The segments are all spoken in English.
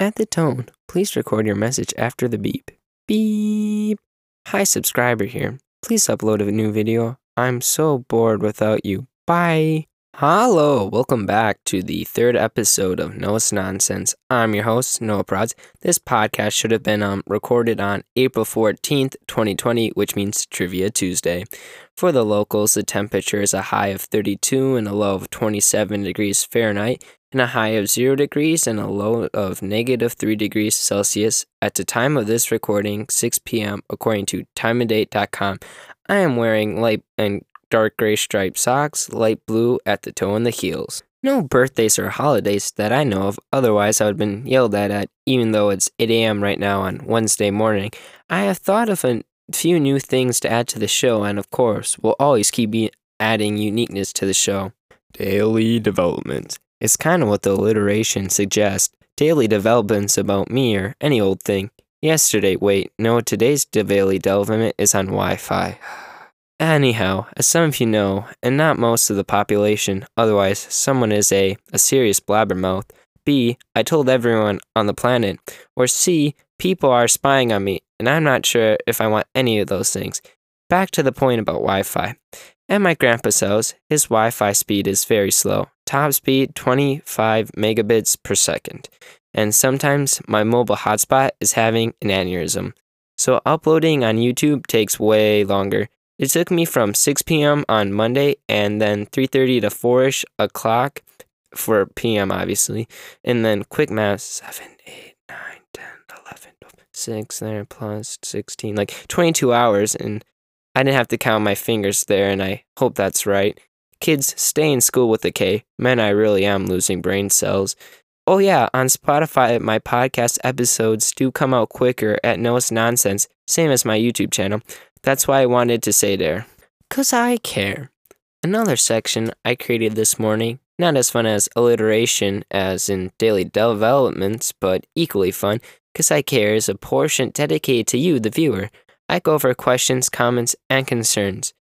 At the tone, please record your message after the beep. Beep. Hi, subscriber here. Please upload a new video. I'm so bored without you. Bye. Hello, welcome back to the third episode of Noah's Nonsense. I'm your host, Noah Prods. This podcast should have been um, recorded on April 14th, 2020, which means Trivia Tuesday. For the locals, the temperature is a high of 32 and a low of 27 degrees Fahrenheit, and a high of 0 degrees and a low of negative 3 degrees Celsius at the time of this recording, 6 p.m., according to timeanddate.com. I am wearing light and dark gray striped socks, light blue at the toe and the heels. No birthdays or holidays that I know of, otherwise, I would have been yelled at, at even though it's 8 a.m. right now on Wednesday morning. I have thought of a few new things to add to the show, and of course, we'll always keep adding uniqueness to the show. Daily developments. It's kind of what the alliteration suggests. Daily developments about me or any old thing. Yesterday, wait, no, today's daily development is on Wi Fi. Anyhow, as some of you know, and not most of the population, otherwise, someone is A, a serious blabbermouth, B, I told everyone on the planet, or C, people are spying on me, and I'm not sure if I want any of those things. Back to the point about Wi Fi. At my grandpa's house, his Wi Fi speed is very slow, top speed 25 megabits per second, and sometimes my mobile hotspot is having an aneurysm. So uploading on YouTube takes way longer it took me from 6 p.m. on Monday and then 3:30 to 4ish o'clock for p.m. obviously, and then quick math 7, 8, 9, 10, 11, 12, 6 there plus 16 like 22 hours and I didn't have to count my fingers there and I hope that's right. Kids, stay in school with a K. Man, I really am losing brain cells. Oh yeah, on Spotify, my podcast episodes do come out quicker at Noah's Nonsense, same as my YouTube channel. That's why I wanted to say there. Cause I care. Another section I created this morning, not as fun as alliteration as in daily developments, but equally fun, cause I care is a portion dedicated to you, the viewer. I go over questions, comments, and concerns.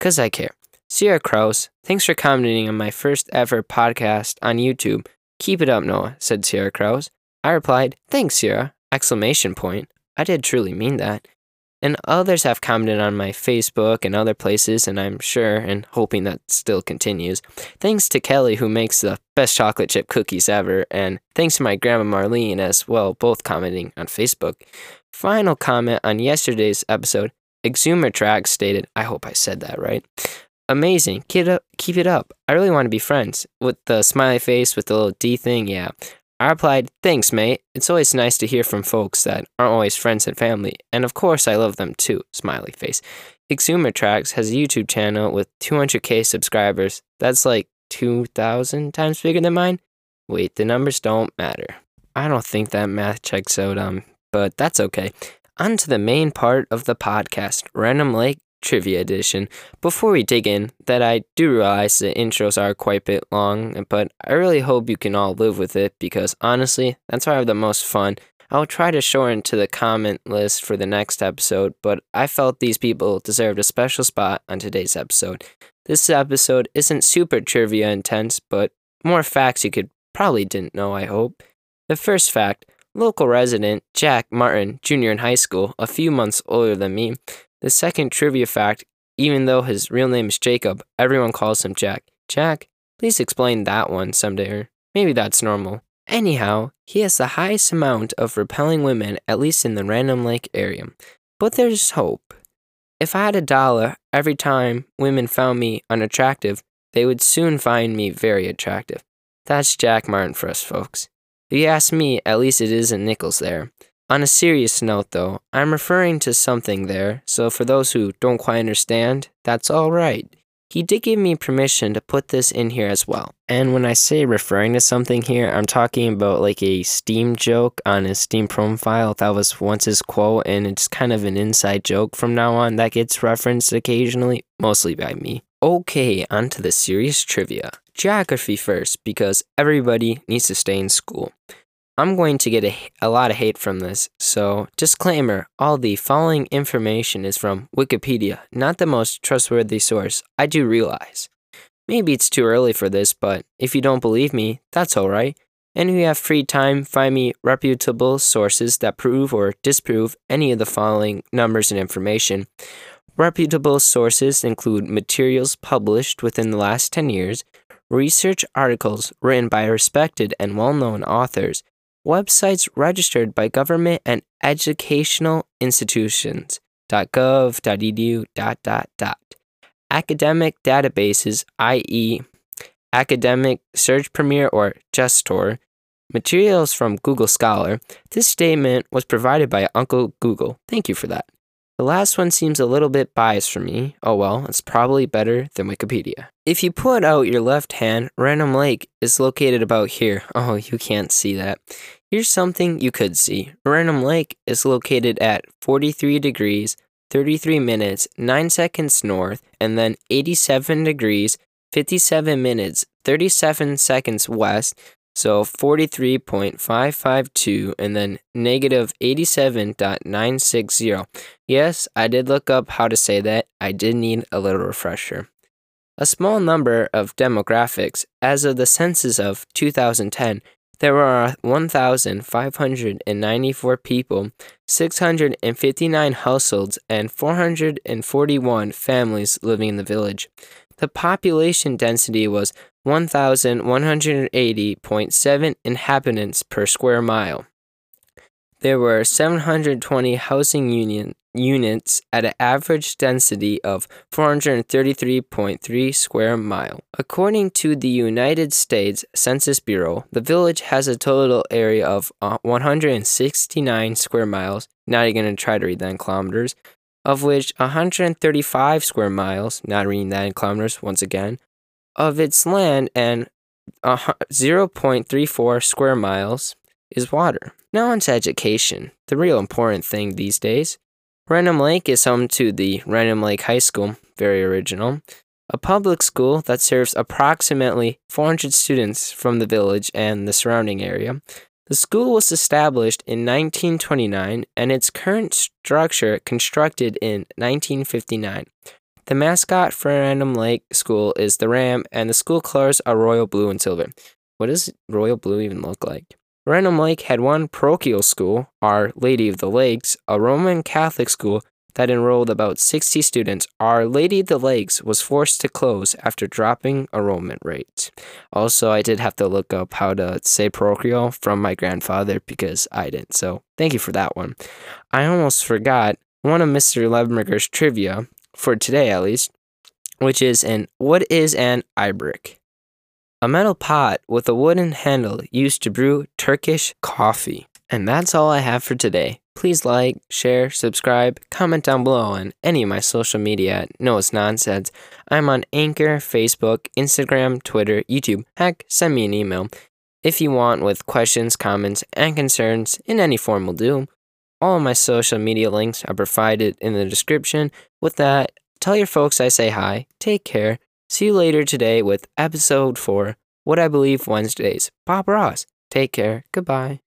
Cause I care. Sierra Kraus, thanks for commenting on my first ever podcast on YouTube. Keep it up, Noah, said Sierra Kraus. I replied, Thanks, Sierra! Exclamation point. I did truly mean that. And others have commented on my Facebook and other places, and I'm sure and hoping that still continues. Thanks to Kelly, who makes the best chocolate chip cookies ever, and thanks to my grandma Marlene as well, both commenting on Facebook. Final comment on yesterday's episode Exhumer Track stated, I hope I said that right. Amazing. Keep it up. Keep it up. I really want to be friends. With the smiley face with the little D thing, yeah. I replied, Thanks, mate. It's always nice to hear from folks that aren't always friends and family. And of course, I love them too. Smiley face. Exhumer Tracks has a YouTube channel with 200k subscribers. That's like 2,000 times bigger than mine. Wait, the numbers don't matter. I don't think that math checks out, um, but that's okay. On to the main part of the podcast Random Lake Trivia Edition. Before we dig in, that I do realize the intros are quite a bit long, but I really hope you can all live with it because honestly, that's where I have the most fun. I'll try to shorten to the comment list for the next episode, but I felt these people deserved a special spot on today's episode. This episode isn't super trivia intense, but more facts you could probably didn't know, I hope. The first fact local resident Jack Martin, junior in high school, a few months older than me, the second trivia fact even though his real name is Jacob, everyone calls him Jack. Jack, please explain that one someday, or maybe that's normal. Anyhow, he has the highest amount of repelling women, at least in the Random Lake area. But there's hope. If I had a dollar every time women found me unattractive, they would soon find me very attractive. That's Jack Martin for us, folks. If you ask me, at least it isn't nickels there. On a serious note, though, I'm referring to something there, so for those who don't quite understand, that's alright. He did give me permission to put this in here as well. And when I say referring to something here, I'm talking about like a Steam joke on his Steam profile. That was once his quote, and it's kind of an inside joke from now on that gets referenced occasionally, mostly by me. Okay, on to the serious trivia. Geography first, because everybody needs to stay in school. I'm going to get a, a lot of hate from this, so disclaimer all the following information is from Wikipedia, not the most trustworthy source, I do realize. Maybe it's too early for this, but if you don't believe me, that's alright. And if you have free time, find me reputable sources that prove or disprove any of the following numbers and information. Reputable sources include materials published within the last 10 years, research articles written by respected and well known authors, websites registered by government and educational institutions .gov.edu dot dot dot academic databases i.e. academic search premier or JSTOR materials from Google Scholar. This statement was provided by Uncle Google. Thank you for that the last one seems a little bit biased for me. Oh well, it's probably better than Wikipedia. If you put out your left hand, Random Lake is located about here. Oh, you can't see that. Here's something you could see. Random Lake is located at 43 degrees, 33 minutes, 9 seconds north, and then 87 degrees, 57 minutes, 37 seconds west, so 43.552 and then negative 87.960. Yes, I did look up how to say that. I did need a little refresher. A small number of demographics. As of the census of 2010, there were 1,594 people, 659 households, and 441 families living in the village. The population density was 1,180.7 inhabitants per square mile. There were 720 housing union units at an average density of 433.3 square mile. According to the United States Census Bureau, the village has a total area of uh, 169 square miles. Now you're going to try to read that in kilometers, of which 135 square miles, not reading that in kilometers once again, of its land and 0.34 square miles is water. Now on to education, the real important thing these days. Random Lake is home to the Random Lake High School, very original, a public school that serves approximately 400 students from the village and the surrounding area. The school was established in 1929 and its current structure constructed in 1959. The mascot for Random Lake School is the ram, and the school colors are royal blue and silver. What does royal blue even look like? Random Lake had one parochial school, Our Lady of the Lakes, a Roman Catholic school that enrolled about 60 students. Our Lady of the Lakes was forced to close after dropping enrollment rates. Also, I did have to look up how to say parochial from my grandfather because I didn't. So, thank you for that one. I almost forgot one of Mr. Lemberger's trivia for today at least, which is an what is an ibrik? A metal pot with a wooden handle used to brew Turkish coffee. And that's all I have for today. Please like, share, subscribe, comment down below on any of my social media Noah's Nonsense. I'm on Anchor, Facebook, Instagram, Twitter, YouTube. Heck, send me an email. If you want with questions, comments, and concerns in any form will do. All my social media links are provided in the description. With that, tell your folks I say hi, take care, see you later today with episode 4, What I Believe Wednesdays. Bob Ross. Take care. Goodbye.